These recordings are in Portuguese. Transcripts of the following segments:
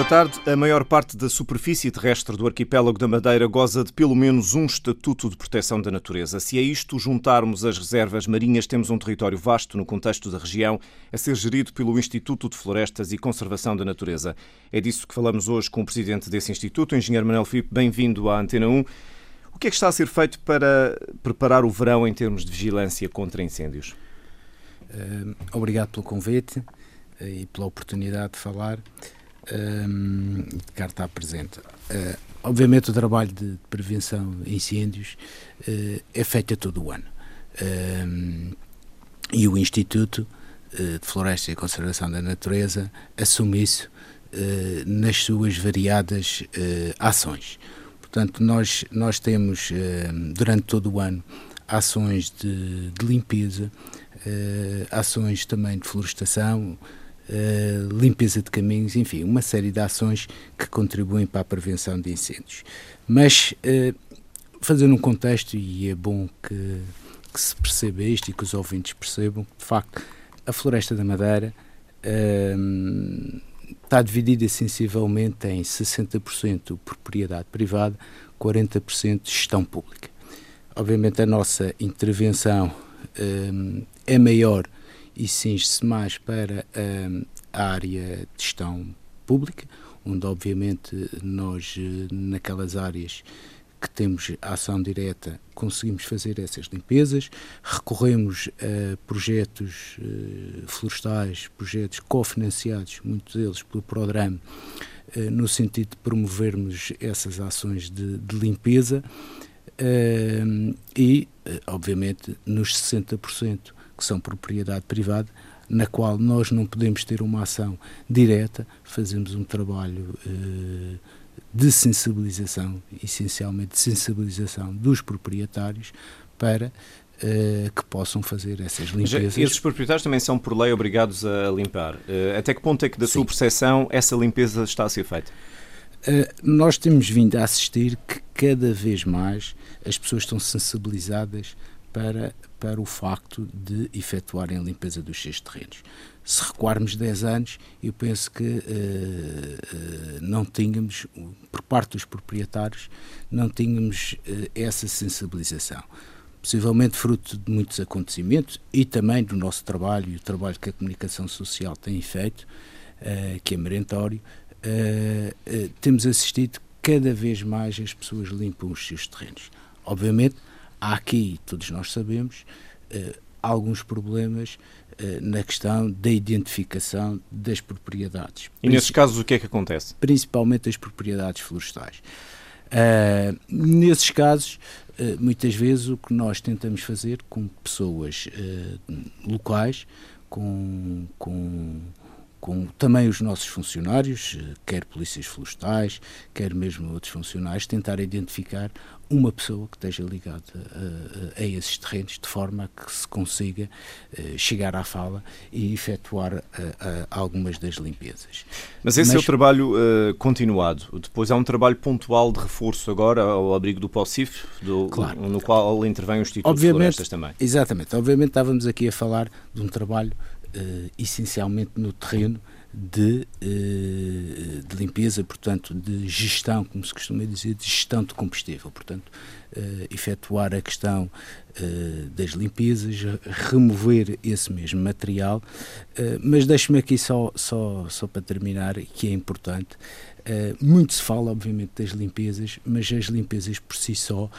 Boa tarde. A maior parte da superfície terrestre do arquipélago da Madeira goza de pelo menos um estatuto de proteção da natureza. Se a isto juntarmos as reservas marinhas, temos um território vasto no contexto da região, a ser gerido pelo Instituto de Florestas e Conservação da Natureza. É disso que falamos hoje com o presidente desse instituto, o engenheiro Manuel Filipe. Bem-vindo à Antena 1. O que é que está a ser feito para preparar o verão em termos de vigilância contra incêndios? Uh, obrigado pelo convite uh, e pela oportunidade de falar de cá estar presente. Uh, obviamente o trabalho de prevenção de incêndios uh, é feito a todo o ano. E o Instituto uh, de Floresta e Conservação da Natureza assume isso nas suas variadas ações. Portanto, nós, nós temos durante todo o ano ações de, de limpeza, ações também de florestação, eh, limpeza de caminhos, enfim, uma série de ações que contribuem para a prevenção de incêndios. Mas, uh, fazendo um contexto, e é bom que, que, se perceba isto e que os ouvintes percebam, de facto, a Floresta da Madeira uh, está dividida sensivelmente em 60% propriedade privada, 40% gestão pública. Obviamente, a nossa intervenção é maior e cinge-se mais para hum, a área de gestão pública, onde obviamente nós, eh, naquelas áreas que temos ação direta, conseguimos fazer essas limpezas, recorremos a projetos uh, florestais, projetos cofinanciados, muitos deles pelo Prodram, uh, no sentido de promovermos essas ações de, de limpeza uh, e, obviamente, nos 60% que são propriedade privada, na qual nós não podemos ter uma ação direta, fazemos um trabalho eh, de sensibilização, essencialmente de sensibilização dos proprietários para eh, que possam fazer essas limpezas. Mas esses proprietários também são, por lei, obrigados a limpar. Eh, até que ponto é que, da Sim. sua percepção, essa limpeza está a ser feita? Uh, nós temos vindo a assistir que cada vez mais as pessoas estão sensibilizadas para, para o facto de efetuarem a limpeza dos seus terrenos. Se recuarmos 10 anos, eu penso que uh, uh, não tínhamos, por parte dos proprietários, não tínhamos uh, essa sensibilização. Possivelmente fruto de muitos acontecimentos e também do nosso trabalho e o trabalho que a comunicação social tem feito, que é merentório, temos assistido cada vez mais as pessoas limpam os seus terrenos. Obviamente, há aqui, todos nós sabemos, uh, alguns problemas uh, na questão da identificação das propriedades. E nesses casos o que é que acontece? Principalmente as propriedades florestais. Uh, nesses casos, muitas vezes o que nós tentamos fazer com pessoas locais, com, com com também os nossos funcionários, quer polícias florestais, quer mesmo outros funcionários, tentar identificar uma pessoa que esteja ligada a, a, a esses terrenos, de forma que se consiga uh, chegar à fala e efetuar uh, uh, algumas das limpezas. Mas esse Mas, é o trabalho continuado. Depois há um trabalho pontual de reforço agora ao abrigo do POSIF, do, claro, no qual intervém o Instituto obviamente, de Florestas também. Exatamente. Obviamente estávamos aqui a falar de um trabalho essencialmente no terreno, de, eh, de, limpeza, portanto, de gestão, como se costuma dizer, de gestão de combustível. Portanto, uh, efetuar a questão uh, das limpezas, remover esse mesmo material. Uh, mas deixe-me aqui só, só, só para terminar, que é importante. muito se fala, obviamente, das limpezas, mas as limpezas por si só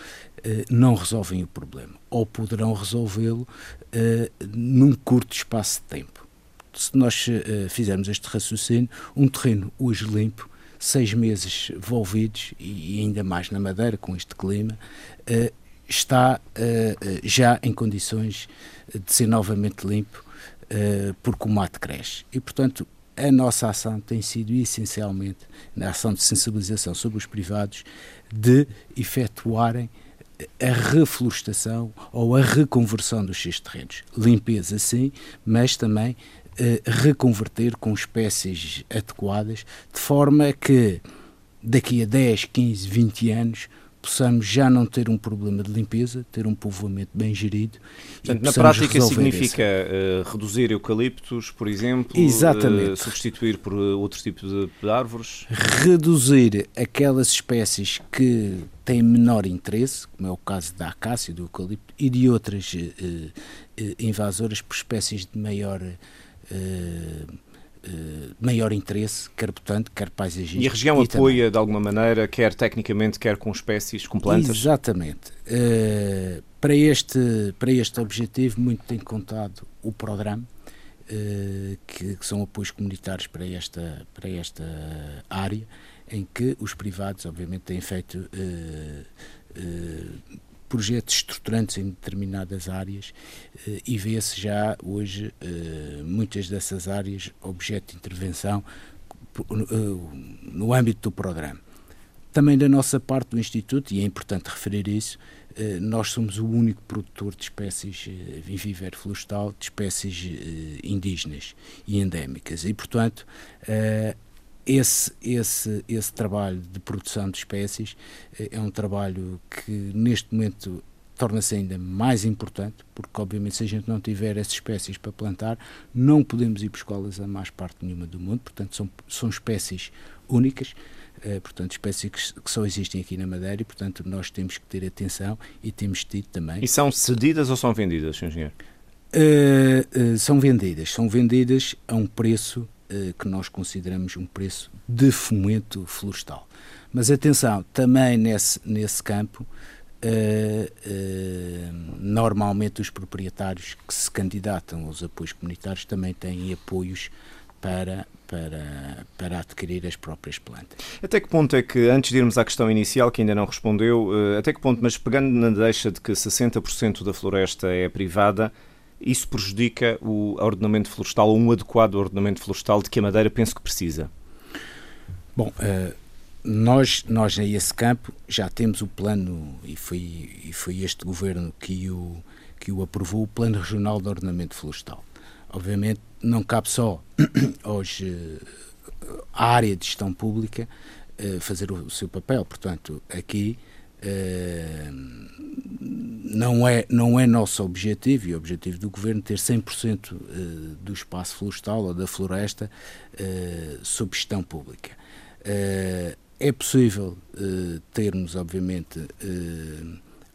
não resolvem o problema, ou poderão resolvê-lo num curto espaço de tempo se nós uh, fizermos este raciocínio, um terreno hoje limpo, seis meses envolvidos, e ainda mais na Madeira, com este clima, uh, está já em condições de ser novamente limpo, porque o mato cresce. E, portanto, a nossa ação tem sido essencialmente, na ação de sensibilização sobre os privados, de efetuarem a reflorestação ou a reconversão dos seus terrenos. Limpeza, sim, mas também reconverter com espécies adequadas, de forma que daqui a 10, 15, 20 anos possamos já não ter um problema de limpeza, ter um povoamento bem gerido. Portanto, na prática significa uh, reduzir eucaliptos, por exemplo, Exatamente. Uh, substituir por outro tipo de, de árvores? Reduzir aquelas espécies que têm menor interesse, como é o caso da acácia, do eucalipto, e de outras uh, invasoras por espécies de maior Uh, maior interesse, quer botante, quer paisagista. E a região e apoia também. de alguma maneira, quer tecnicamente, quer com espécies, com plantas? Exatamente. Uh, para, este, para este objetivo, muito tem contado o programa, uh, que, que, são apoios comunitários para esta, para esta área, em que os privados, obviamente, têm feito projetos estruturantes em determinadas áreas eh, e vê-se já hoje eh, muitas dessas áreas objeto de intervenção eh, no âmbito do programa. Também da nossa parte do Instituto, e é importante referir isso, nós somos o único produtor de espécies vivíver florestal, de espécies indígenas e endémicas. E, portanto, esse, esse, esse trabalho de produção de espécies eh, é um trabalho que neste momento torna-se ainda mais importante, porque obviamente se a gente não tiver essas espécies para plantar, não podemos ir buscá-las a mais parte nenhuma do mundo, portanto são, são espécies únicas, uh, portanto espécies que, que, só existem aqui na Madeira e portanto nós temos que ter atenção e temos tido também. E são cedidas ou são vendidas, Sr. Engenheiro? Uh, uh, são vendidas, são vendidas a um preço eh, que nós consideramos um preço de fomento florestal. Mas atenção, também nesse, nesse campo, Uh, uh, normalmente os proprietários que se candidatam aos apoios comunitários também têm apoios para, para, para adquirir as próprias plantas. Até que ponto é que, antes de irmos à questão inicial, que ainda não respondeu, até que ponto, mas pegando na deixa de que 60% da floresta é privada, isso prejudica o ordenamento florestal ou um adequado ordenamento florestal de que a Madeira penso que precisa? Bom, uh, nós, nós a esse campo já temos o plano, e foi, e foi este governo que o, que o aprovou, o Plano Regional de Ordenamento Florestal. Obviamente não cabe só aos, uh, à área de gestão pública uh, fazer o, seu papel, portanto, aqui não é, não é nosso objetivo e o objetivo do governo ter 100% eh, do espaço florestal ou da floresta eh, sob gestão pública. Eh, é possível termos, obviamente,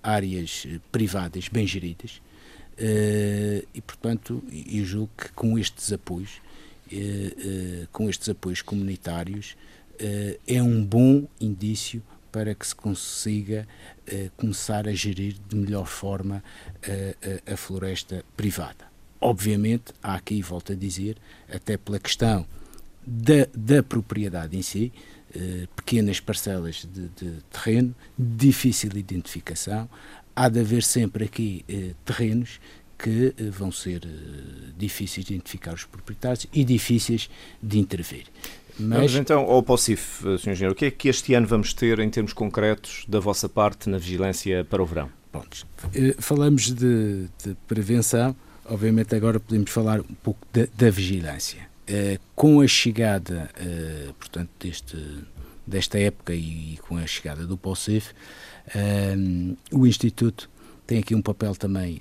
áreas privadas bem geridas e, portanto, eu julgo que com estes apoios, com estes apoios comunitários, é um bom indício para que se consiga uh, começar a gerir de melhor forma uh, a floresta privada. Obviamente, há aqui, volto a dizer, até pela questão da, da propriedade em si, pequenas parcelas de, de, terreno, difícil identificação, há de haver sempre aqui terrenos que vão ser difíceis de identificar os proprietários e difíceis de intervir. Mas... Vamos então ao POSIF, Sr. Engenheiro. O que é que este ano vamos ter em termos concretos da vossa parte na vigilância para o verão? Pronto. Eh, falamos de, de prevenção, obviamente agora podemos falar um pouco da, da vigilância. Uh, com a chegada, uh, portanto, deste, desta época e, e, com a chegada do POSIF, uh, o Instituto tem aqui um papel também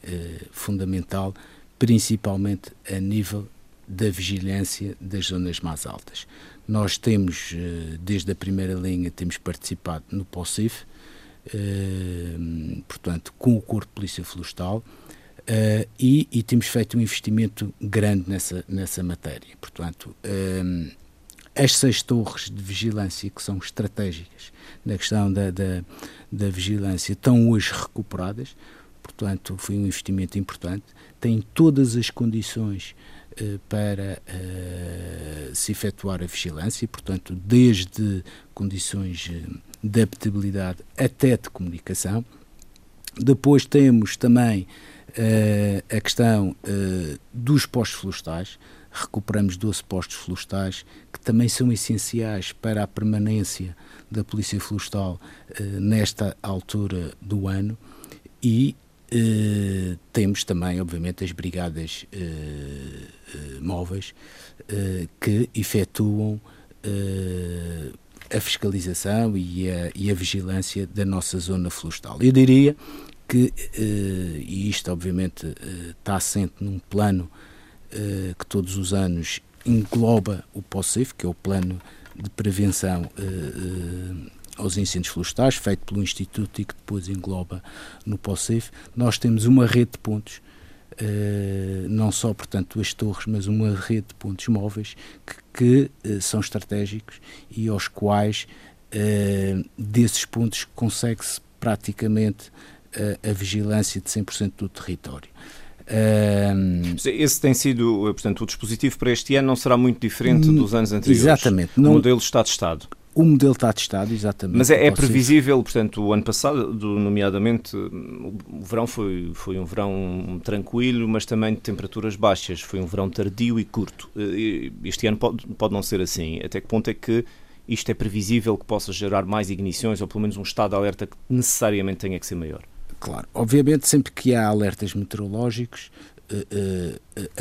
fundamental, principalmente a nível da vigilância das zonas mais altas. Nós temos, eh, desde a primeira linha, temos participado no POSIF, eh, portanto, com o Corpo de Polícia Florestal, Uh, e, e, temos feito um investimento grande nessa, nessa matéria. Portanto, as seis torres de vigilância que são estratégicas na questão da, da, da, vigilância estão hoje recuperadas, portanto, foi um investimento importante, tem todas as condições para se efetuar a vigilância, portanto, desde condições eh, de habitabilidade até de comunicação. Depois temos também a questão dos postos florestais. Recuperamos 12 postos florestais que também são essenciais para a permanência da Polícia Florestal nesta altura do ano e temos também, obviamente, as brigadas uh, móveis que efetuam a fiscalização e a, e a vigilância da nossa zona florestal. Eu diria que, e isto obviamente está assente num plano que todos os anos engloba o POSIF, que é o Plano de Prevenção aos incêndios florestais, feito pelo Instituto e que depois engloba no POSIF, nós temos uma rede de pontos, uh, não só, portanto, as torres, mas uma rede de pontos móveis que, que uh, são estratégicos e aos quais, uh, desses pontos, consegue-se praticamente a vigilância de 100% do território. Esse tem sido, portanto, o dispositivo para este ano não será muito diferente dos anos anteriores. Exatamente. O modelo Estado-Estado. O modelo está testado, exatamente. Mas é, é previsível, portanto, o ano passado, nomeadamente, o verão foi, foi um verão tranquilo, mas também de temperaturas baixas. Foi um verão tardio e curto. Este ano pode, pode não ser assim. Até que ponto é que isto é previsível que possa gerar mais ignições, ou pelo menos um estado de alerta que necessariamente tenha que ser maior? Claro, obviamente sempre que há alertas meteorológicos, eh, eh,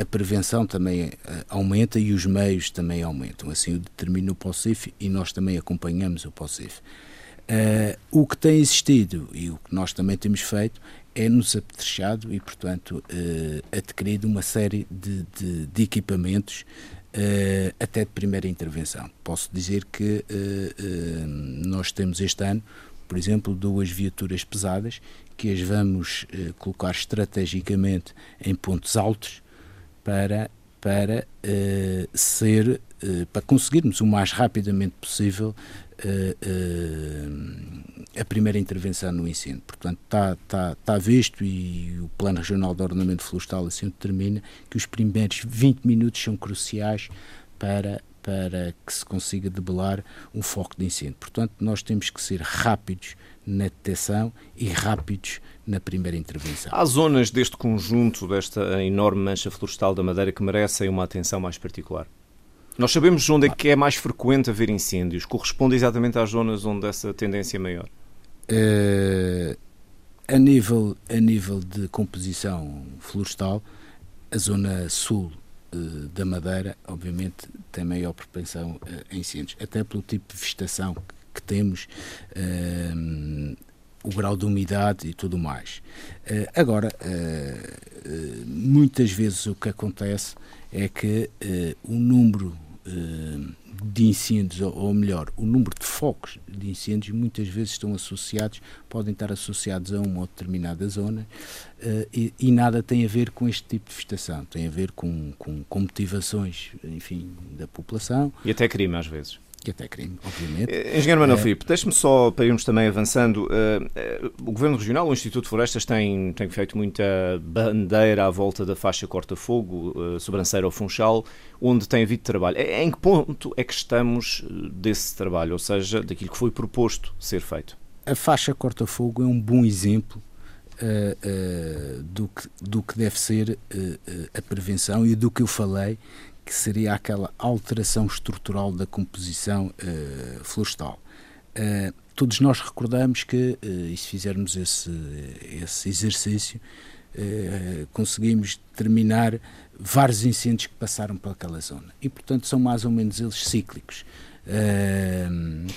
a prevenção também eh, aumenta e os meios também aumentam. Assim o determina o POSIF e nós também acompanhamos o POSIF. Uh, o que tem existido e o que nós também temos feito é nos apetrechado e, portanto, uh, adquirido uma série de, de, de equipamentos uh, até de primeira intervenção. Posso dizer que nós temos este ano, por exemplo, duas viaturas pesadas que as vamos eh, colocar estrategicamente em pontos altos para, para eh, ser, eh, para conseguirmos o mais rapidamente possível a primeira intervenção no incêndio. Portanto, está, está, está visto e o Plano Regional de Ordenamento Florestal assim determina que os primeiros 20 minutos são cruciais para, para que se consiga debelar um foco de incêndio. Portanto, nós temos que ser rápidos na detecção e rápidos na primeira intervenção. Há zonas deste conjunto, desta enorme mancha florestal da Madeira, que merecem uma atenção mais particular? Nós sabemos onde é que é mais frequente haver incêndios. Corresponde exatamente às zonas onde essa tendência é maior? Uh, a, nível, a nível de composição florestal, a zona sul da Madeira, obviamente, tem maior propensão uh, a incêndios, até pelo tipo de vegetação que temos, uh, o grau de umidade e tudo mais. Agora, muitas vezes o que acontece é que o número de incêndios, ou melhor, o número de focos de incêndios muitas vezes estão associados, podem estar associados a uma determinada zona e, e, nada tem a ver com este tipo de vegetação, tem a ver com, com, com motivações, enfim, da população. E até crime às vezes que até crime, obviamente. Eh, engenheiro Manuel é... Filipe, deixe-me só, para irmos também avançando, uh, uh, o Governo Regional, o Instituto de Florestas, tem, tem feito muita bandeira à volta da faixa corta-fogo, uh, sobranceira ou funchal, onde tem havido trabalho. Em que ponto é que estamos desse trabalho, ou seja, daquilo que foi proposto ser feito? A faixa corta-fogo é um bom exemplo do, que, do que deve ser a prevenção e do que eu falei, que seria aquela alteração estrutural da composição uh, florestal. Uh, todos nós recordamos que, uh, e se fizermos esse, esse exercício, conseguimos determinar vários incêndios que passaram por aquela zona. E, portanto, são mais ou menos eles cíclicos.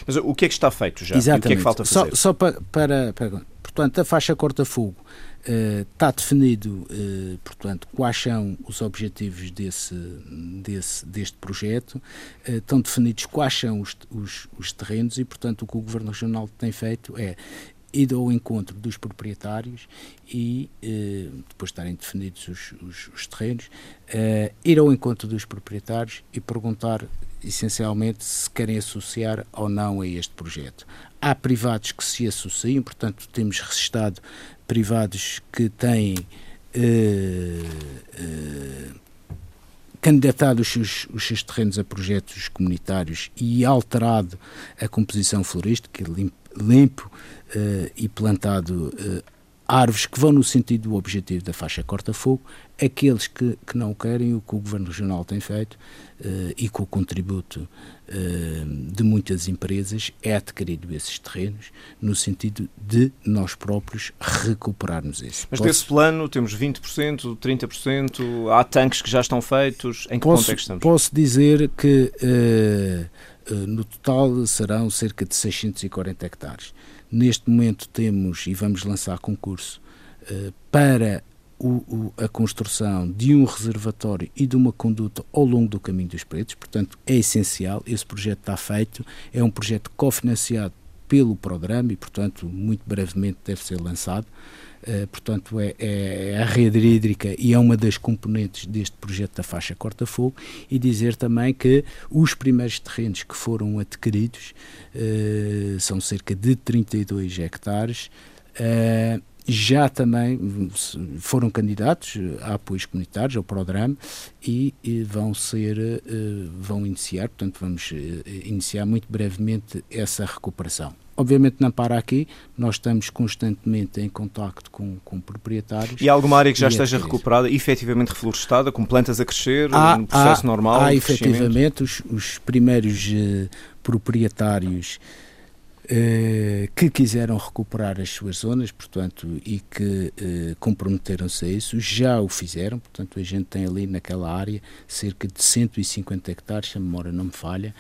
Mas o que é que está feito já? Exatamente. o que é que falta fazer? Só, só para, para, para, Portanto, a faixa corta-fogo está eh, definido, uh, portanto, quais são os objetivos desse, desse, deste projeto, estão definidos quais são os, os, os, terrenos e, portanto, o que o Governo Regional tem feito é ir ao encontro dos proprietários e, depois de estarem definidos os, os, os terrenos, ir ao encontro dos proprietários e perguntar essencialmente se querem associar ou não a este projeto. Há privados que se associam, portanto, temos registado privados que têm uh, uh, candidatado os seus, os seus, terrenos a projetos comunitários e alterado a composição florística, limpo, limpo uh, e plantado árvores que vão no sentido do objetivo da faixa corta-fogo, aqueles que, que não querem, o que o Governo Regional tem feito uh, e com o contributo uh, de muitas empresas é adquirido esses terrenos no sentido de nós próprios recuperarmos isso. Mas Posso... desse plano temos 20%, 30%, há tanques que já estão feitos, em que posso, ponto é estamos? Posso dizer que uh, no total serão cerca de 640 hectares. Neste momento temos e vamos lançar concurso para o, o, a construção de um reservatório e de uma conduta ao longo do caminho dos pretos, portanto é essencial, esse projeto está feito, é um projeto cofinanciado pelo Prodrama e, portanto, muito brevemente deve ser lançado. Uh, portanto, é, é, a rede hídrica e é uma das componentes deste projeto da faixa corta-fogo. E dizer também que os primeiros terrenos que foram adquiridos uh, são cerca de 32 hectares. Uh, já também foram candidatos a apoios comunitários, ao programa, e, e vão ser, uh, vão iniciar, portanto vamos uh, iniciar muito brevemente essa recuperação. Obviamente não para aqui, nós estamos constantemente em contacto com, com proprietários. E há alguma área que já esteja recuperada, efetivamente reflorestada, com plantas a crescer, há, no processo há, normal? Há efetivamente os, os primeiros uh, proprietários eh, que quiseram recuperar as suas zonas, portanto, e que eh, comprometeram-se a isso, já o fizeram, portanto, a gente tem ali naquela área cerca de 150 hectares, se a memória não me falha,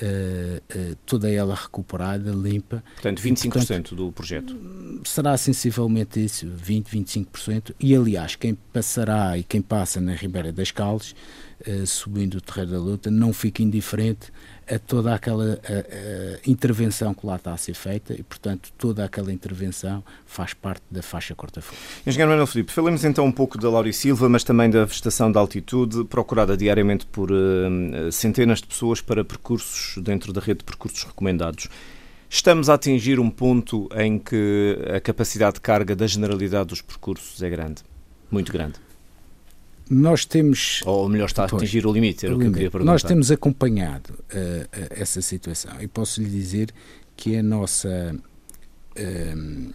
eh, toda ela recuperada, limpa. Portanto, 25% e, portanto, do projeto. Será sensivelmente isso, 20, 25%, e aliás, quem passará e quem passa na Ribeira das Caldes, subindo o Terreiro da Luta, não fica indiferente a toda aquela a, a intervenção que lá está a ser feita e, portanto, toda aquela intervenção faz parte da faixa corta-fogo. Engenheiro Manuel Filipe, falemos então um pouco da Lauri Silva, mas também da vegetação de altitude, procurada diariamente por uh, centenas de pessoas para percursos dentro da rede de percursos recomendados. Estamos a atingir um ponto em que a capacidade de carga da generalidade dos percursos é grande, muito grande. Nós temos. Ou melhor, está a atingir o limite, era o, o que eu queria perguntar. Nós temos acompanhado uh, essa situação e posso lhe dizer que a nossa, uh,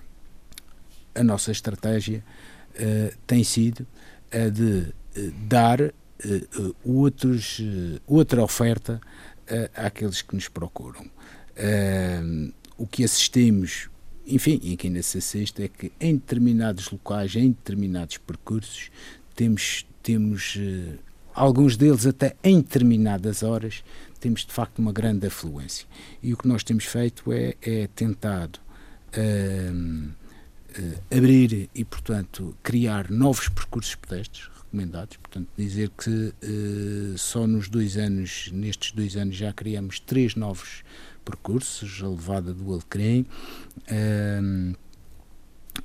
a nossa estratégia uh, tem sido a de dar outros, outra oferta àqueles que nos procuram. o que assistimos enfim, e que ainda se assiste, é que em determinados locais, em determinados percursos, temos temos uh, alguns deles até em determinadas horas temos de facto uma grande afluência. E o que nós temos feito é, é tentado uh, uh, abrir e portanto criar novos percursos pedestres recomendados. Portanto dizer que só nos dois anos nestes dois anos já criamos três novos percursos a levada do Alecrim Uh,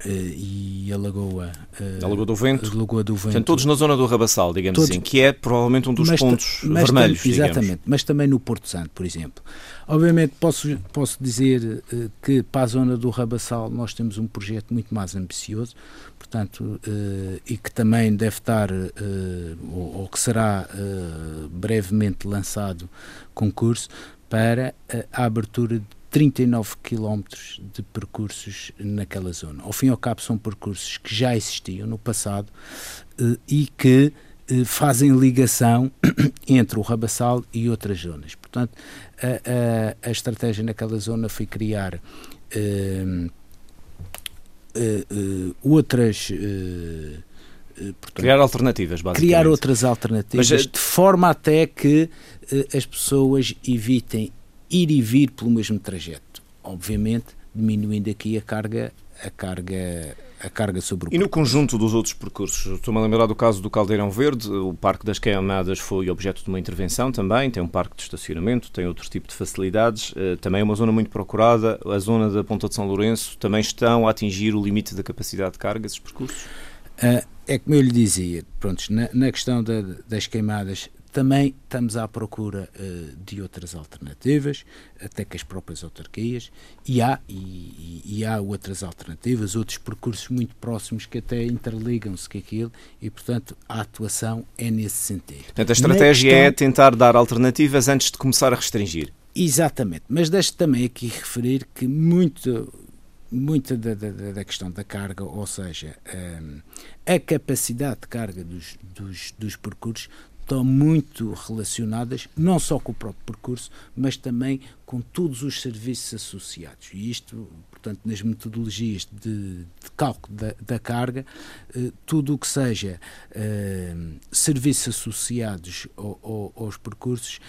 e a Lagoa, uh, a Lagoa do Vento. Lagoa do Vento. Portanto, todos na zona do Rabassal, digamos todos, assim, que é provavelmente um dos mas, pontos mas vermelhos. exatamente, digamos. mas também no Porto Santo, por exemplo. Obviamente, posso, posso dizer uh, que para a zona do Rabassal nós temos um projeto muito mais ambicioso, portanto, e que também deve estar, ou, que será brevemente lançado concurso para a abertura de 39 quilómetros de percursos naquela zona. Ao fim e ao cabo, são percursos que já existiam no passado eh, e que eh, fazem ligação entre o Rabassal e outras zonas. Portanto, a, a, a estratégia naquela zona foi criar uh, uh, outras. Portanto, criar alternativas, basicamente. Criar outras alternativas, Mas, de forma até que as pessoas evitem ir e vir pelo mesmo trajeto. Obviamente, diminuindo aqui a carga, a carga a carga sobre o E no conjunto dos outros percursos, estou-me a lembrar do caso do Caldeirão Verde, o Parque das Queimadas foi objeto de uma intervenção também, tem um parque de estacionamento, tem outro tipo de facilidades, eh, também é uma zona muito procurada, a zona da Ponta de São Lourenço, também estão a atingir o limite da capacidade de carga esses percursos? Uh, é como eu lhe dizia, pronto, na, na questão da, das queimadas, também estamos à procura uh, de outras alternativas, até que as próprias autarquias, e há, e, e há outras alternativas, outros percursos muito próximos que até interligam-se com aquilo, e portanto a atuação é nesse sentido. Portanto, a estratégia questão... é tentar dar alternativas antes de começar a restringir. Exatamente, mas deixe também aqui referir que muito, muita da, da, da, questão da carga, ou seja, um, a capacidade de carga dos, dos, dos percursos estão muito relacionadas não só com o próprio percurso, mas também com todos os serviços associados. E isto, portanto, nas metodologias de, de cálculo da, da carga, eh, tudo o que seja eh, serviços associados ao, ao, aos percursos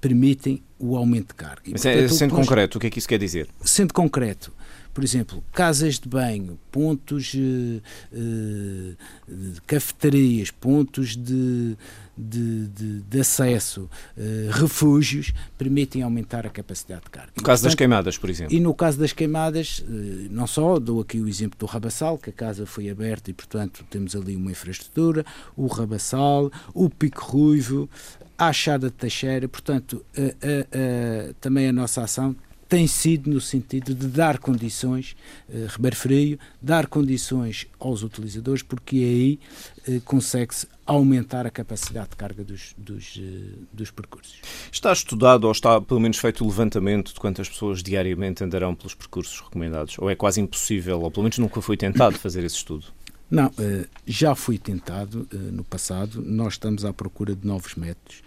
permitem o aumento de carga. E, Mas é, portanto, sendo concreto, o que é que isso quer dizer? Sendo concreto, por exemplo, casas de banho, pontos uh, uh, de cafetarias, pontos de, de, de, de acesso, uh, refúgios, permitem aumentar a capacidade de carga. No caso das queimadas, por exemplo. E no caso das queimadas, não só, dou aqui o exemplo do Rabassal, que a casa foi aberta e, portanto, temos ali uma infraestrutura, o Rabassal, o Pico Ruivo, a Achada de Teixeira, portanto, também a nossa ação tem sido no sentido de dar condições, uh, Ribeiro Frio, dar condições aos utilizadores, porque aí uh, consegue-se aumentar a capacidade de carga dos, dos, uh, dos percursos. Está estudado ou está pelo menos feito o levantamento de quantas pessoas diariamente andarão pelos percursos recomendados? Ou é quase impossível, ou pelo menos nunca foi tentado fazer esse estudo? Não, já foi tentado no passado. Nós estamos à procura de novos métodos.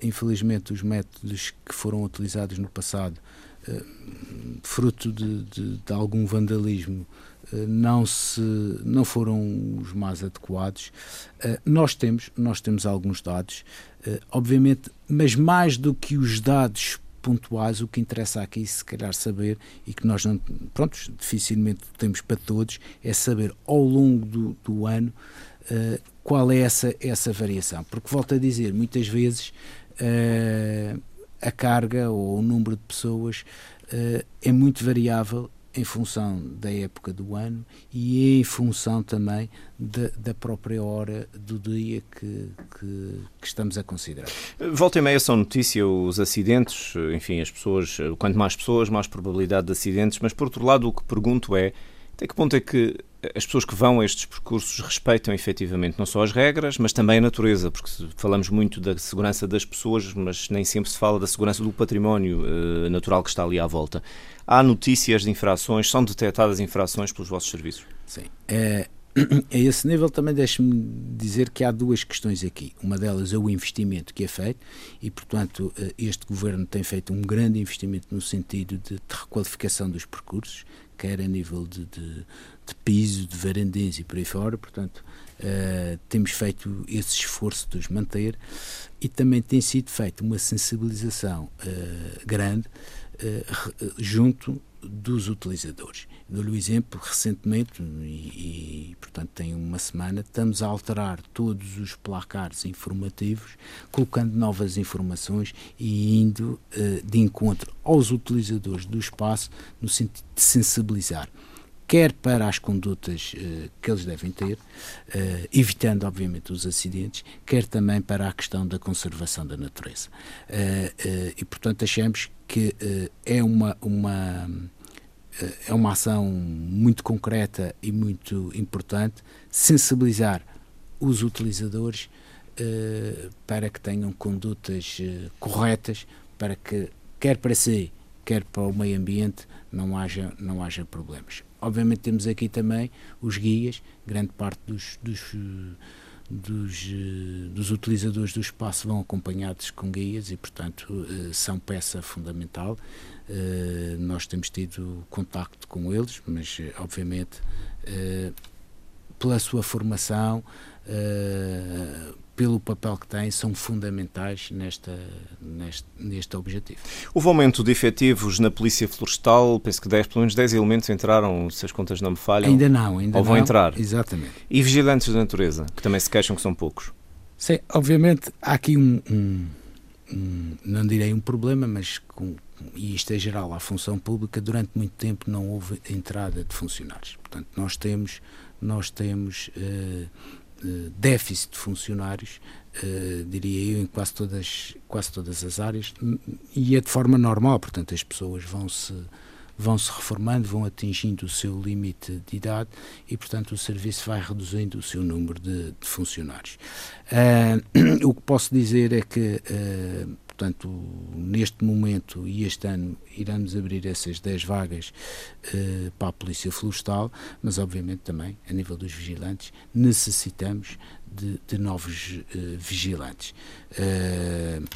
Infelizmente, os métodos que foram utilizados no passado eh, fruto de, de, de, algum vandalismo, eh, não se não foram os mais adequados. Eh, nós temos nós temos alguns dados, obviamente, mas mais do que os dados pontuais, o que interessa aqui, se calhar, saber, e que nós não, pronto, dificilmente temos para todos, é saber ao longo do, do ano uh, qual é essa, essa variação. Porque, volto a dizer, muitas vezes uh, a carga ou o número de pessoas uh, é muito variável em função da época do ano e em função também da, própria hora do dia que, que, que, estamos a considerar. Volta e meia são notícia os acidentes, enfim, as pessoas, quanto mais pessoas, mais probabilidade de acidentes, mas por outro lado o que pergunto é até que ponto é que as pessoas que vão a estes percursos respeitam efetivamente não só as regras, mas também a natureza, porque falamos muito da segurança das pessoas, mas nem sempre se fala da segurança do património uh, natural que está ali à volta. Há notícias de infrações, são detectadas infrações pelos vossos serviços? Sim. É, a esse nível também deixe-me dizer que há duas questões aqui. Uma delas é o investimento que é feito e, portanto, eh, este governo tem feito um grande investimento no sentido de requalificação dos percursos, quer a nível de, de, de piso, de varandins e por aí fora, portanto, uh, temos feito esse esforço de os manter e também tem sido feita uma sensibilização uh, grande uh, junto dos utilizadores. Dou-lhe o exemplo, recentemente, e, e, portanto tem uma semana, estamos a alterar todos os placares informativos, colocando novas informações e indo uh, de encontro aos utilizadores do espaço no sentido de sensibilizar quer para as condutas uh, que eles devem ter, uh, evitando, obviamente, os acidentes, quer também para a questão da conservação da natureza. Uh, e, portanto, achamos que é uma, uma é uma ação muito concreta e muito importante sensibilizar os utilizadores para que tenham condutas corretas, para que, quer para si, quer para o meio ambiente, não haja, não haja problemas. Obviamente temos aqui também os guias, grande parte dos, dos, dos, dos, utilizadores do espaço vão acompanhados com guias e, portanto, eh, são peça fundamental. Eh, nós temos tido contacto com eles, mas, obviamente, eh, pela sua formação, pelo papel que têm, são fundamentais nesta, neste, neste objetivo. Houve aumento de efetivos na Polícia Florestal, penso que 10, pelo menos 10 elementos entraram, se as contas não me falham. Ainda não, ainda Ou vão não, entrar. Exatamente. E vigilantes da natureza, que também se queixam que são poucos. Sim, obviamente há aqui um, um, um não direi um problema, mas com, e isto é geral, à função pública, durante muito tempo não houve entrada de funcionários. Portanto, nós temos, nós temos uh, déficit de funcionários, uh, diria eu, em quase todas, quase todas as áreas, e é de forma normal, portanto, as pessoas vão se vão se reformando, vão atingindo o seu limite de idade e, portanto, o serviço vai reduzindo o seu número de, de funcionários. Uh, o que posso dizer é que uh, Portanto, neste momento e este ano iremos abrir essas 10 vagas uh, para a Polícia Florestal, mas obviamente também, a nível dos vigilantes, necessitamos de, de novos uh, vigilantes. Uh,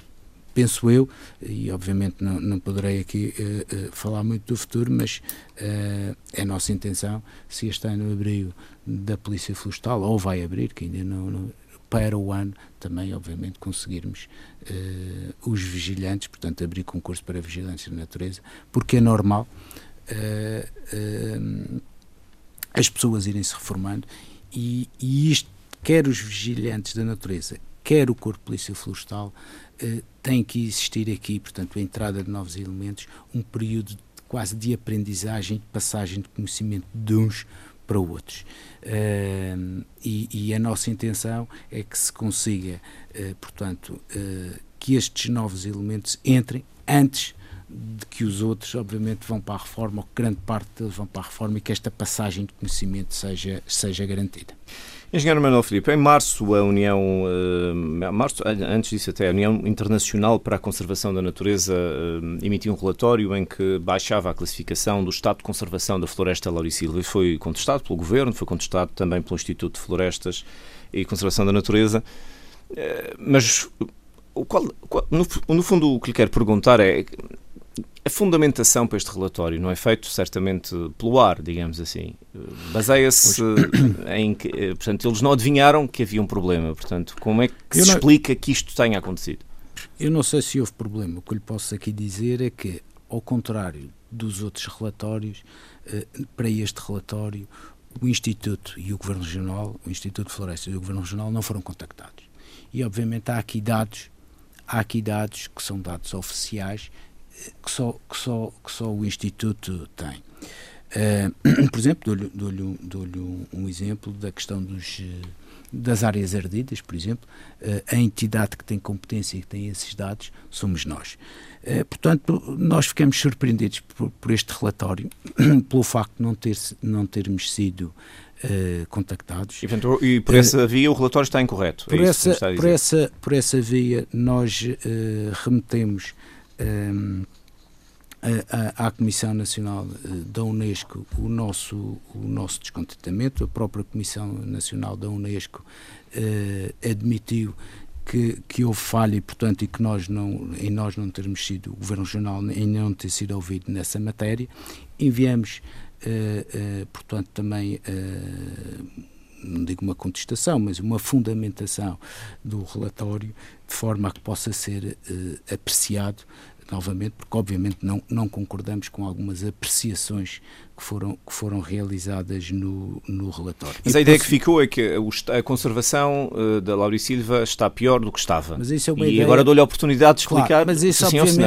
penso eu, e obviamente não, não poderei aqui falar muito do futuro, mas é a nossa intenção, se este ano abriu da Polícia Florestal, ou vai abrir, que ainda não, não para o ano também, obviamente, conseguirmos uh, os vigilantes, portanto, abrir concurso para vigilantes da natureza, porque é normal uh, as pessoas irem se reformando e, e, isto, quer os vigilantes da natureza, quer o Corpo de Polícia Florestal, tem que existir aqui, portanto, a entrada de novos elementos, um período quase de aprendizagem, de passagem de conhecimento de uns para outros. Uh, e, e, a nossa intenção é que se consiga, uh, portanto, uh, que estes novos elementos entrem antes de que os outros, obviamente, vão para a reforma, ou que grande parte deles vão para a reforma e que esta passagem de conhecimento seja, seja garantida. Engenheiro Manuel Filipe, em março a União, uh, março, antes disso até, a União Internacional para a Conservação da Natureza uh, emitiu um relatório em que baixava a classificação do estado de conservação da floresta Laurisilva e foi contestado pelo Governo, foi contestado também pelo Instituto de Florestas e Conservação da Natureza, uh, mas qual, qual, no, no fundo o que lhe quero perguntar é a fundamentação para este relatório não é feito certamente pelo ar, digamos assim. Baseia-se em que, eh, portanto, eles não adivinharam que havia um problema. Portanto, como é que se não, explica que isto tenha acontecido? Eu não sei se houve problema. O que lhe posso aqui dizer é que, ao contrário dos outros relatórios, eh, para este relatório, o Instituto e o Governo Regional, o Instituto de Florestas e o Governo Regional não foram contactados. E, obviamente, há aqui dados, há aqui dados que são dados oficiais que só, que só, que só o Instituto tem. Uh, por exemplo, dou-lhe dou dou um, um, exemplo da questão dos, das áreas ardidas, por exemplo. Uh, a entidade que tem competência e que tem esses dados somos nós. Uh, portanto, nós ficamos surpreendidos por, por, este relatório, pelo facto de não, ter, não termos sido contactados. E, e por essa via o relatório está incorreto? É por, é essa, por, essa, por essa via nós remetemos um, à, Comissão Nacional eh, da Unesco o nosso, o nosso descontentamento. A própria Comissão Nacional da Unesco uh, admitiu que, que houve falha e, portanto, e que nós não, em nós não termos sido, o Governo Regional em não ter sido ouvido nessa matéria. Enviamos, uh, portanto, também não digo uma contestação, mas uma fundamentação do relatório, de forma a que possa ser uh, apreciado novamente, porque obviamente não, não concordamos com algumas apreciações que foram, que foram realizadas no, no relatório. Mas a ideia que ficou é que a conservação uh, da Lauricilva está pior do que estava. Mas isso é uma e ideia... agora dou-lhe a oportunidade de explicar claro, mas isso, se ou se.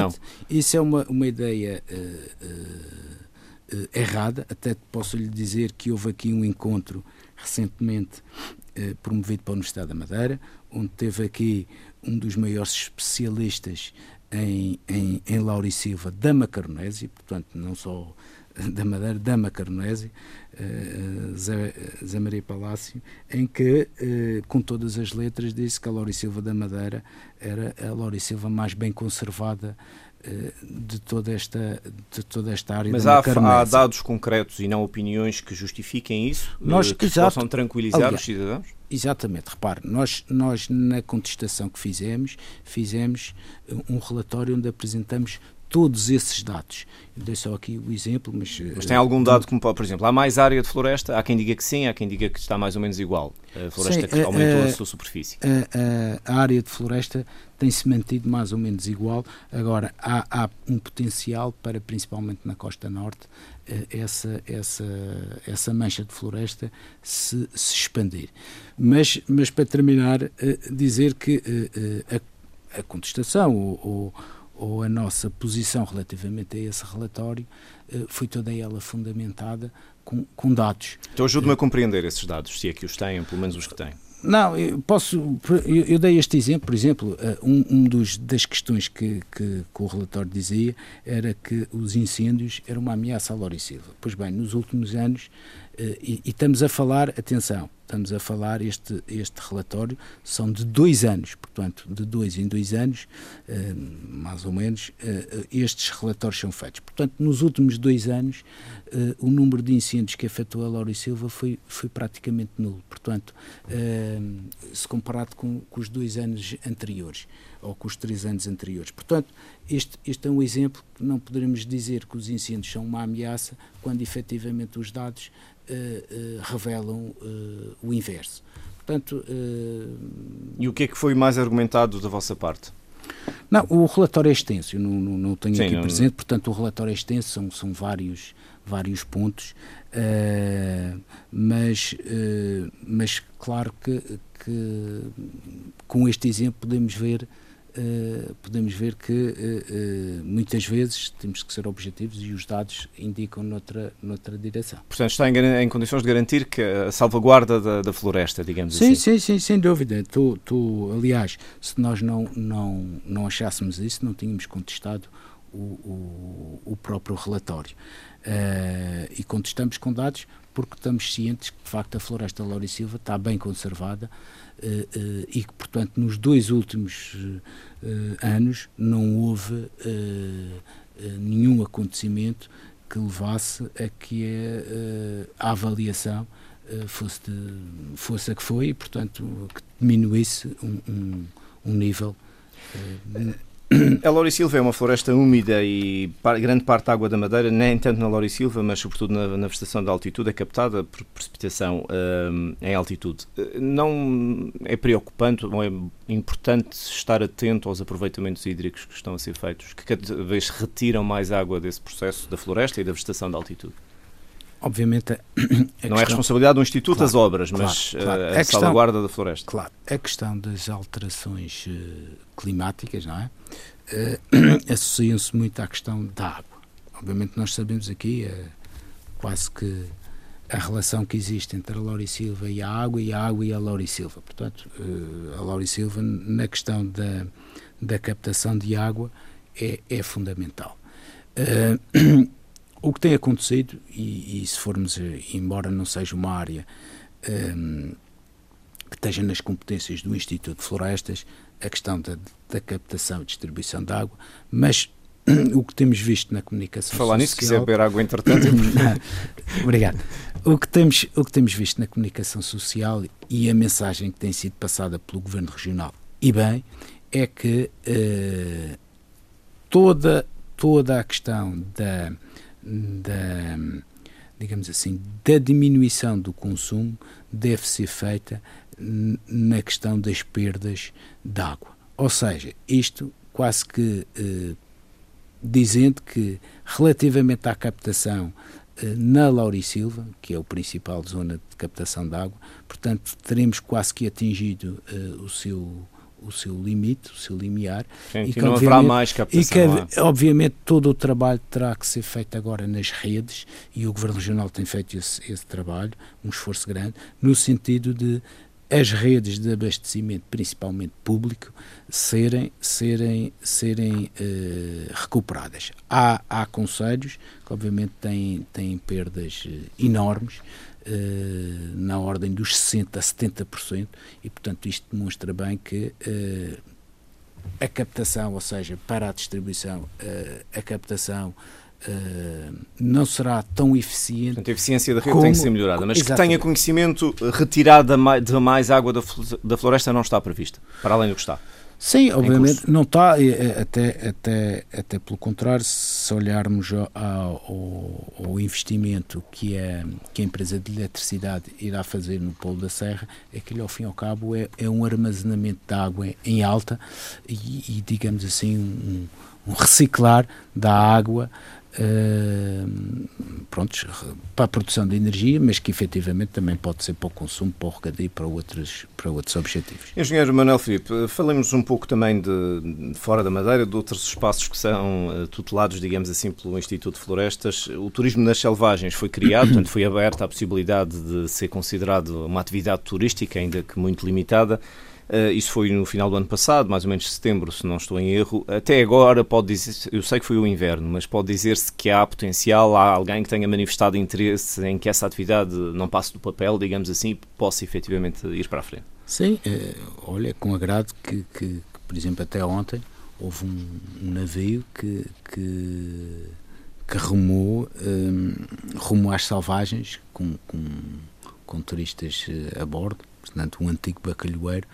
Isso é uma, uma ideia uh, uh, errada, até posso lhe dizer que houve aqui um encontro recentemente eh, promovido pela Universidade da Madeira, onde teve aqui um dos maiores especialistas em, em, em Laurisilva da Macaronese, portanto, não só da Madeira, da Macaronese, uh, Zé, Zé, Maria Palácio, em que, uh, com todas as letras, disse que a Laurisilva da Madeira era a Laurisilva mais bem conservada eh, de toda esta, de toda esta área Mas há, há, dados concretos e não opiniões que justifiquem isso? Nós, que exato, possam tranquilizar aliás, os cidadãos? Exatamente, repare, nós, nós na contestação que fizemos, fizemos um relatório onde apresentamos todos esses dados. Eu dei só aqui o exemplo, mas... Mas tem algum dado como, por exemplo, há mais área de floresta? Há quem diga que sim, há quem diga que está mais ou menos igual. A floresta sim, que aumentou a, a, a, sua superfície. A, a, área de floresta tem-se mantido mais ou menos igual. Agora, há, há um potencial para, principalmente na costa norte, eh, essa, essa, essa mancha de floresta se, se expandir. Mas, mas para terminar, eh, dizer que eh, a, a contestação ou, ou a nossa posição relativamente a esse relatório eh, foi toda ela fundamentada com, com dados. Então ajude-me a compreender esses dados, se é que os têm, pelo menos os que têm. Não, eu posso. Eu, dei este exemplo, por exemplo, eh, um, um dos, das questões que, que, que, o relatório dizia era que os incêndios eram uma ameaça à Silva. Pois bem, nos últimos anos, eh, e, e estamos a falar, atenção, estamos a falar, este, este relatório são de dois anos, portanto, de dois em dois anos, eh, mais ou menos, eh, estes relatórios são feitos. Portanto, nos últimos dois anos, eh, o número de incêndios que afetou a Laura e Silva foi, foi praticamente nulo. Portanto, se comparado com, com os dois anos anteriores, ou com os três anos anteriores. Portanto, este, este é um exemplo que não poderemos dizer que os incêndios são uma ameaça, quando efetivamente os dados uh, uh, revelam uh, o inverso. portanto... E o que é que foi mais argumentado da vossa parte? Não, o relatório é extenso, eu não, não, não tenho Sim, aqui não... presente, portanto o relatório é extenso, são, são vários, vários pontos, uh, mas, uh, mas claro que, que com este exemplo podemos ver Uh, podemos ver que uh, uh, muitas vezes temos que ser objetivos e os dados indicam noutra, noutra direção. Portanto, está em, em condições de garantir que a salvaguarda da, da floresta, digamos sim, assim. Sim, sim, sem dúvida. Tu, tu, aliás, se nós não, não, não achássemos isso, não tínhamos contestado o, o, o próprio relatório. e contestamos com dados porque estamos cientes que, de facto, a floresta Laura Silva está bem conservada e que, portanto, nos dois últimos uh, anos não houve nenhum acontecimento que levasse a que a, a avaliação fosse, de, fosse a que foi e, portanto, que diminuísse um, um, um nível a Lori Silva é uma floresta úmida e grande parte da água da Madeira, nem tanto na Lori Silva, mas sobretudo na, na vegetação de altitude, é captada por precipitação um, em altitude. Eh, não é preocupante ou é importante estar atento aos aproveitamentos hídricos que estão a ser feitos, que cada vez retiram mais água desse processo da floresta e da vegetação de altitude? Obviamente, a não é questão, é responsabilidade do Instituto claro, das Obras, mas claro, claro. Eh, a, a questão, salvaguarda da floresta. Claro, a questão das alterações climáticas, não é? Uh, associam-se muito à questão da água. Obviamente, nós sabemos aqui uh, quase que a relação que existe entre a Laura Silva e a água e a água e a Laura Silva. Portanto, a Laura Silva, na questão da, da captação de água, é, é fundamental. O que tem acontecido, e, e se formos, embora não seja uma área um, que esteja nas competências do Instituto de Florestas, a questão da, da captação e distribuição de água, mas o que temos visto na comunicação Falar social... nisso, quiser beber água entretanto... Obrigado. O que, temos, o que temos visto na comunicação social e a mensagem que tem sido passada pelo Governo Regional, e bem, é que uh, toda, toda a questão da da, digamos assim, da diminuição do consumo deve ser feita na questão das perdas de água. Ou seja, isto quase que eh, dizendo que relativamente à captação eh, na Laurisilva, que é a principal zona de captação de água, portanto teremos quase que atingido eh, o seu o seu limite, o seu limiar. Sim, e que não haverá mais captação. E que, obviamente, todo o trabalho terá que ser feito agora nas redes, e o Governo Regional tem feito esse, esse trabalho, um esforço grande, no sentido de as redes de abastecimento, principalmente público, serem, serem, serem uh, recuperadas. Há, há conselhos que, obviamente, têm, têm perdas uh, enormes, uh, na ordem dos 60% a 70%, e, portanto, isto demonstra bem que a captação, ou seja, para a distribuição, a captação Uh, não será tão eficiente. Portanto, a eficiência da rede como, tem que ser melhorada, mas exatamente. que tenha conhecimento, retirada de mais água da floresta não está prevista, para além do que está. Sim, obviamente não está, até, até, até pelo contrário, se olharmos ao, ao, ao, investimento que a, que a empresa de eletricidade irá fazer no Polo da Serra, aquilo ao fim e ao cabo é, é um armazenamento de água em alta e, e digamos assim, um, um reciclar da água Prontos, para a produção de energia, mas que efetivamente também pode ser para o consumo, para o regadio, para outros, para outros objetivos. Engenheiro Manuel Filipe, falemos um pouco também de, fora da Madeira, de outros espaços que são uh, tutelados, digamos assim, pelo Instituto de Florestas. O turismo nas selvagens foi criado, portanto foi aberta a possibilidade de ser considerado uma atividade turística, ainda que muito limitada. Uh, isso foi no final do ano passado, mais ou menos setembro, se não estou em erro. Até agora pode dizer, eu sei que foi o inverno, mas pode dizer-se que há potencial, há alguém que tenha manifestado interesse em que essa atividade não passe do papel, digamos assim, possa efetivamente ir para a frente. Sim, é, olha, com agrado que, que, que, por exemplo, até ontem houve um, um navio que, que, que rumou, um, às selvagens com, com, com turistas eh, a bordo, portanto, um antigo bacalhoeiro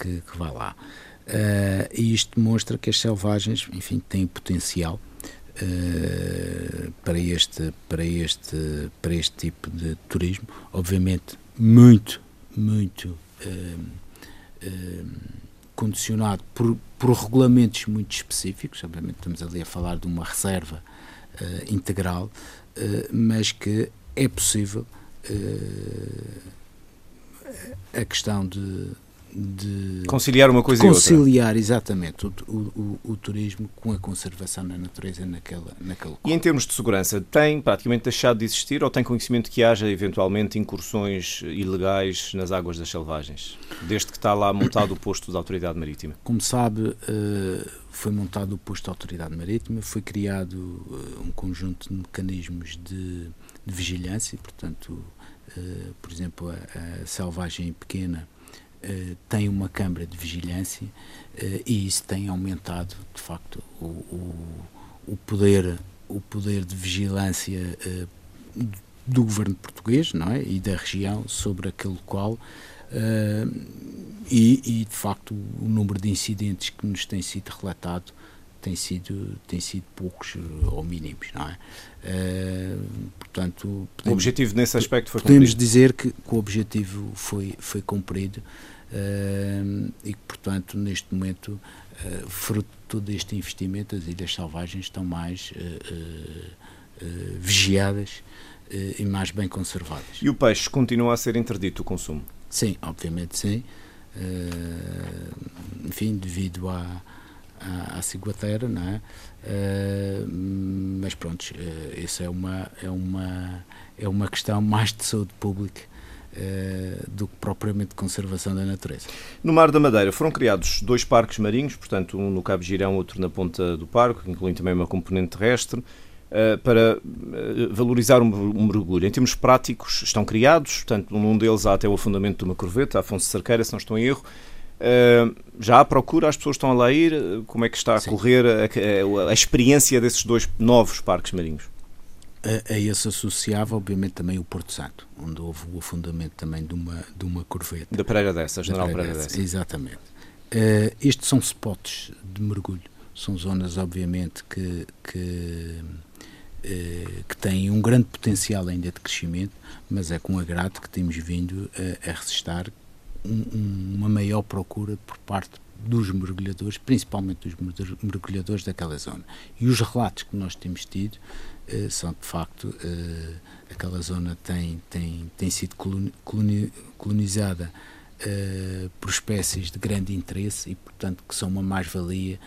que, que vai lá. Uh, e isto demonstra que as selvagens, enfim, têm potencial uh, para, este, para, este, para este tipo de turismo. Obviamente, muito, muito condicionado por, por regulamentos muito específicos, obviamente estamos ali a falar de uma reserva integral, mas que é possível a questão de de conciliar uma coisa conciliar, e outra. exatamente o, o, o, turismo com a conservação da natureza naquela, naquele E em termos de segurança, tem praticamente deixado de existir ou tem conhecimento que haja eventualmente incursões ilegais nas águas das selvagens, desde que está lá montado o posto da Autoridade Marítima? Como sabe, eh, foi montado o posto da Autoridade Marítima, foi criado eh, um conjunto de mecanismos de, de vigilância, portanto, eh, por exemplo, a, a selvagem pequena eh, tem uma câmara de vigilância uh, e isso tem aumentado, de facto, o, o, o poder, o poder de vigilância uh, do governo português não é? e da região sobre aquele local. E, e, de facto, o número de incidentes que nos tem sido relatado tem sido, tem sido poucos ou mínimos, não é? Uh, portanto, podemos, o objetivo nesse aspecto foi podemos cumprido? dizer que, que, o objetivo foi, foi cumprido uh, e que, portanto, neste momento, uh, fruto de todo este investimento, as Ilhas Selvagens estão mais vigiadas e mais bem conservadas. E o peixe continua a ser interdito o consumo? Sim, obviamente sim. enfim, devido à à, à ciguatera, não é? Uh, mas pronto, uh, isso é uma, é, uma, é uma questão mais de saúde pública uh, do que propriamente de conservação da natureza. No Mar da Madeira foram criados dois parques marinhos, portanto um no Cabo Girão, outro na ponta do parque, incluindo também uma componente terrestre, para valorizar um mergulho. Em termos práticos, estão criados, portanto, num deles há até o afundamento de uma corveta, Afonso Cerqueira, se não estou em erro, já há procura, as pessoas estão a lá ir. Como é que está a Sim. correr a, a, a, experiência desses dois novos parques marinhos? A, a esse associava, obviamente, também o Porto Santo, onde houve o afundamento também de uma, de uma corveta. Da Pereira dessa, General da Pereira, dessa. Exatamente. Uh, estes são spots de mergulho. São zonas, obviamente, que, que, uh, que têm um grande potencial ainda de crescimento, mas é com agrado que temos vindo a, a resistar um, uma maior procura por parte dos mergulhadores, principalmente dos mergulhadores daquela zona. E os relatos que nós temos tido uh, são, de facto, uh, aquela zona tem, tem, tem sido coloni colonizada uh, por espécies de grande interesse e, portanto, que são uma mais-valia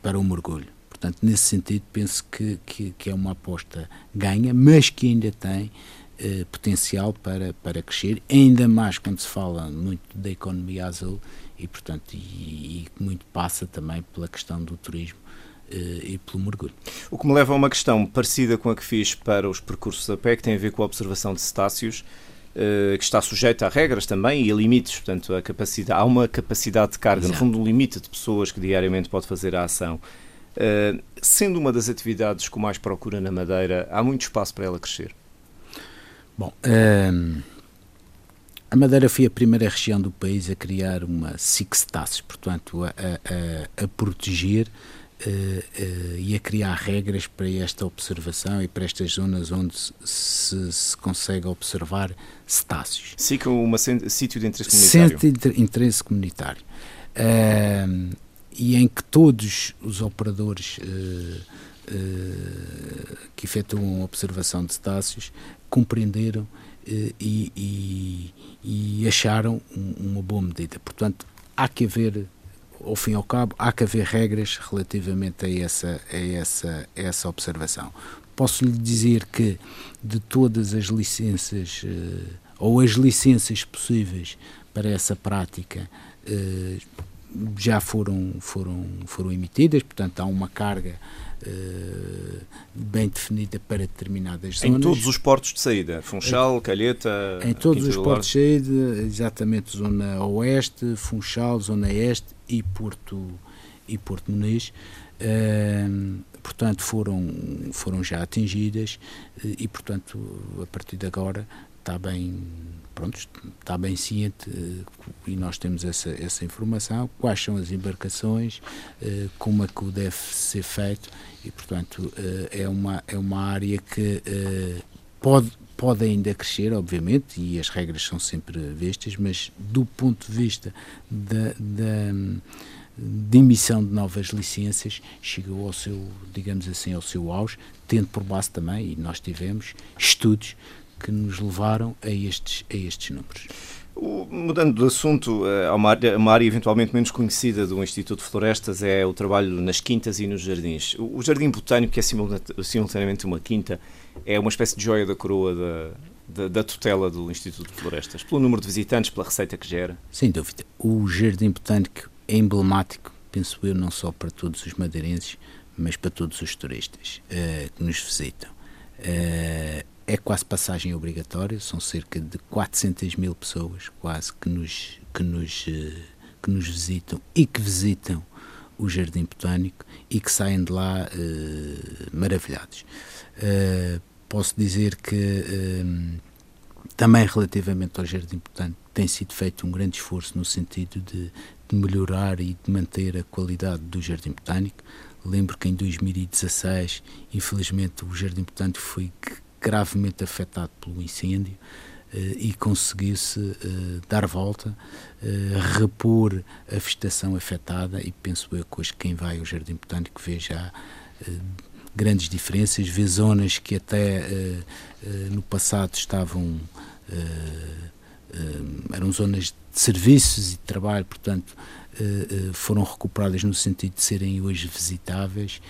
para o mergulho. Portanto, nesse sentido, penso que, que, que, é uma aposta ganha, mas que ainda tem eh, potencial para, para crescer, ainda mais quando se fala muito da economia azul e, portanto, e, e muito passa também pela questão do turismo eh, e pelo mergulho. O que me leva a uma questão parecida com a que fiz para os percursos a pé, que tem a ver com a observação de cetáceos, eh, que está sujeita a regras também e a limites, portanto, a capacidade, há uma capacidade de carga, Exato. no fundo, um limite de pessoas que diariamente pode fazer a ação. sendo uma das atividades com mais procura na Madeira, há muito espaço para ela crescer. Bom, ehm, a Madeira foi a primeira região do país a criar uma SIC-STASS, portanto, a, a, a proteger uh, uh, e a criar regras para esta observação e para estas zonas onde se, se consegue observar cetáceos. SIC é um sítio de interesse comunitário. Centro de interesse comunitário. Uh, e em que todos os operadores que efetuam observação de cetáceos compreenderam eh, e, e, e, acharam uma boa medida. Portanto, há que haver, ao fim e ao cabo, há que haver regras relativamente a essa, a essa, a essa observação. Posso lhe dizer que de todas as licenças, eh, ou as licenças possíveis para essa prática, eh, já foram, foram, foram emitidas, portanto há uma carga bem definida para determinadas zonas. Em todos os portos de saída, Funchal, Calheta... Em todos os portos de saída, exatamente zona oeste, Funchal, zona este e Porto, e Porto Muniz. Uh, portanto, foram, foram já atingidas uh, e, portanto, a partir de agora está bem pronto, está bem ciente eh, e nós temos essa, essa informação, quais são as embarcações, eh, como é que o deve ser feito e, portanto, eh, é uma, é uma área que pode, pode ainda crescer, obviamente, e as regras são sempre vistas, mas do ponto de vista da, da de emissão de novas licenças chegou ao seu, digamos assim, ao seu auge, tendo por base também, e nós tivemos, estudos que nos levaram a estes, a estes números. Mudando de assunto, eh, uma área, uma área eventualmente menos conhecida do Instituto de Florestas é o trabalho nas quintas e nos jardins. O Jardim Botânico, que é simultaneamente uma quinta, é uma espécie de joia da coroa da, da, da, tutela do Instituto de Florestas, pelo número de visitantes, pela receita que gera? Sem dúvida. O Jardim Botânico é emblemático, penso eu, não só para todos os madeirenses, mas para todos os turistas uh, que nos visitam. Uh, é quase passagem obrigatória, são cerca de 400 mil pessoas quase que nos, que nos, uh, que nos visitam e que visitam o Jardim Botânico e que saem de lá maravilhados. posso dizer que também relativamente ao Jardim Botânico tem sido feito um grande esforço no sentido de, de melhorar e de manter a qualidade do Jardim Botânico. Lembro que em 2016, infelizmente, o Jardim Botânico foi gravemente afetado pelo incêndio eh, e conseguiu-se eh, dar volta, eh, repor a vegetação afetada e penso eu que hoje quem vai ao Jardim Botânico vê já grandes diferenças, vê zonas que até no passado estavam eram zonas de serviços e de trabalho, portanto foram recuperadas no sentido de serem hoje visitáveis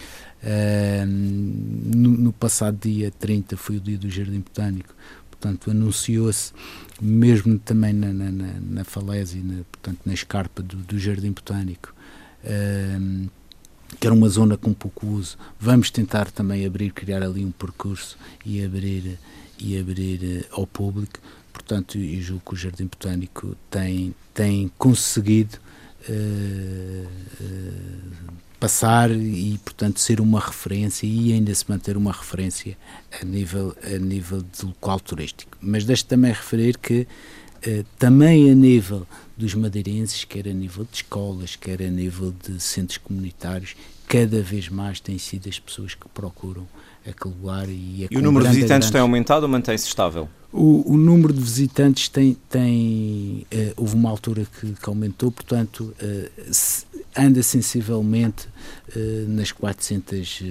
no, no, passado dia 30 foi o dia do Jardim Botânico, portanto anunciou-se mesmo também na, na, na falésia, na, portanto na escarpa do, do Jardim Botânico, uh, que era uma zona com pouco uso. Vamos tentar também abrir, criar ali um percurso e abrir, e abrir uh, ao público. Portanto, eu julgo que o Jardim Botânico tem, tem conseguido uh, passar e, portanto, ser uma referência e ainda se manter uma referência a nível, a nível de local turístico. Mas deixe também referir que eh, também a nível dos madeirenses, quer a nível de escolas, quer a nível de centros comunitários, cada vez mais têm sido as pessoas que procuram aquele lugar e, e o número de visitantes tem aumentado ou mantém-se estável? O, o, número de visitantes tem, tem uh, houve uma altura que, que aumentou, portanto uh, se, anda sensivelmente uh, nas 400,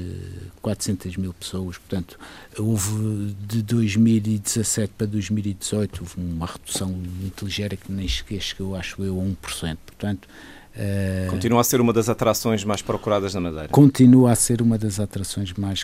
400 mil pessoas, portanto houve de 2017 para 2018 houve uma redução muito ligeira que nem chegou, acho eu, a 1%, portanto continua a ser uma das atrações mais procuradas na Madeira? Continua a ser uma das atrações mais,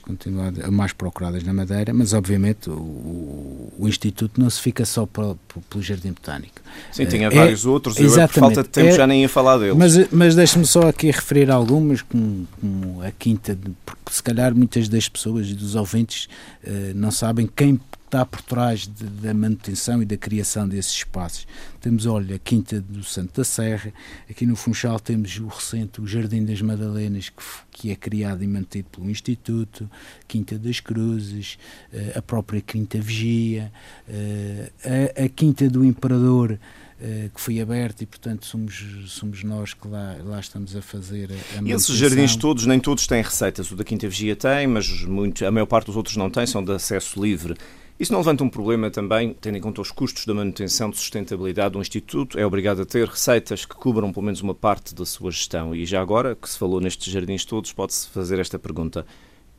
mais procuradas na Madeira, mas obviamente o, o Instituto não se fica só pelo, pelo Jardim Botânico. Sim, tinha vários é, outros, eu por falta de tempo é, já nem ia falar deles. Mas, mas deixe-me só aqui referir algumas, como, como, a Quinta, porque se calhar muitas das pessoas e dos ouvintes uh, não sabem quem está por trás de, da manutenção e da criação desses espaços. Temos, olha, a Quinta do Santo da Serra, aqui no Funchal temos o recente o Jardim das Madalenas, que, que é criado e mantido pelo Instituto, Quinta das Cruzes, eh, a própria Quinta Vigia, eh, a, a Quinta do Imperador, eh, que foi aberta e, portanto, somos, somos nós que lá, lá estamos a fazer a, a E esses jardins todos, nem todos têm receitas. O da Quinta Vigia tem, mas muito, a maior parte dos outros não tem, são de acesso livre. Isso não levanta um problema também, tendo em conta os custos da manutenção de sustentabilidade do Instituto, é obrigado a ter receitas que cubram pelo menos uma parte da sua gestão. E já agora, que se falou nestes jardins todos, pode-se fazer esta pergunta.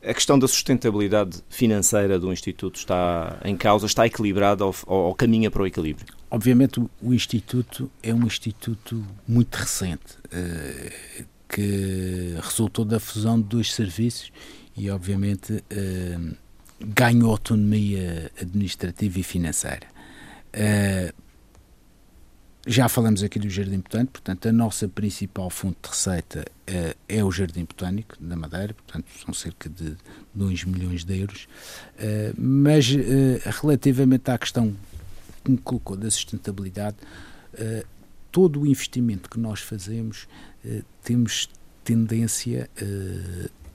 A questão da sustentabilidade financeira do Instituto está em causa, está equilibrada ou, ou caminha para o equilíbrio? Obviamente, o, Instituto é um Instituto muito recente, uh, que resultou da fusão de dois serviços e, obviamente, uh, ganhou autonomia administrativa e financeira. Uh, já falamos aqui do Jardim Botânico, portanto, a nossa principal fonte de receita uh, é o Jardim Botânico da Madeira, portanto, são cerca de 2 milhões de euros. Uh, mas, relativamente à questão que me colocou da sustentabilidade, todo o investimento que nós fazemos, temos tendência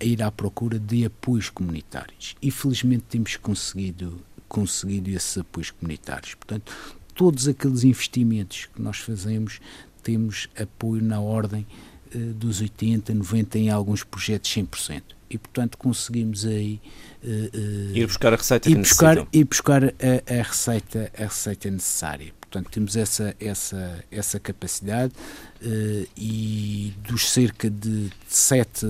a ir à procura de apoios comunitários. E felizmente temos conseguido, conseguido esses apoios comunitários. Portanto, todos aqueles investimentos que nós fazemos, temos apoio na ordem uh, dos 80, 90, em alguns projetos 100%. e, portanto, conseguimos aí uh, ir buscar a receita ir que buscar, ir buscar a, a, receita, a receita necessária. Portanto, temos essa, essa, essa capacidade uh, e dos cerca de 7,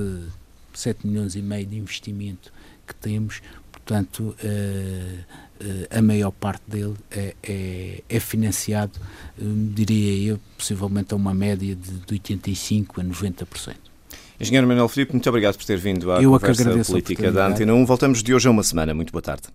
7 milhões e meio de investimento que temos, portanto, uh, a maior parte dele é, é, é financiado, diria eu, possivelmente a uma média de, de 85% a 90%. Engenheiro Manuel Filipe, muito obrigado por ter vindo à Eu conversa política da Antena 1. Voltamos de hoje a uma semana. Muito boa tarde.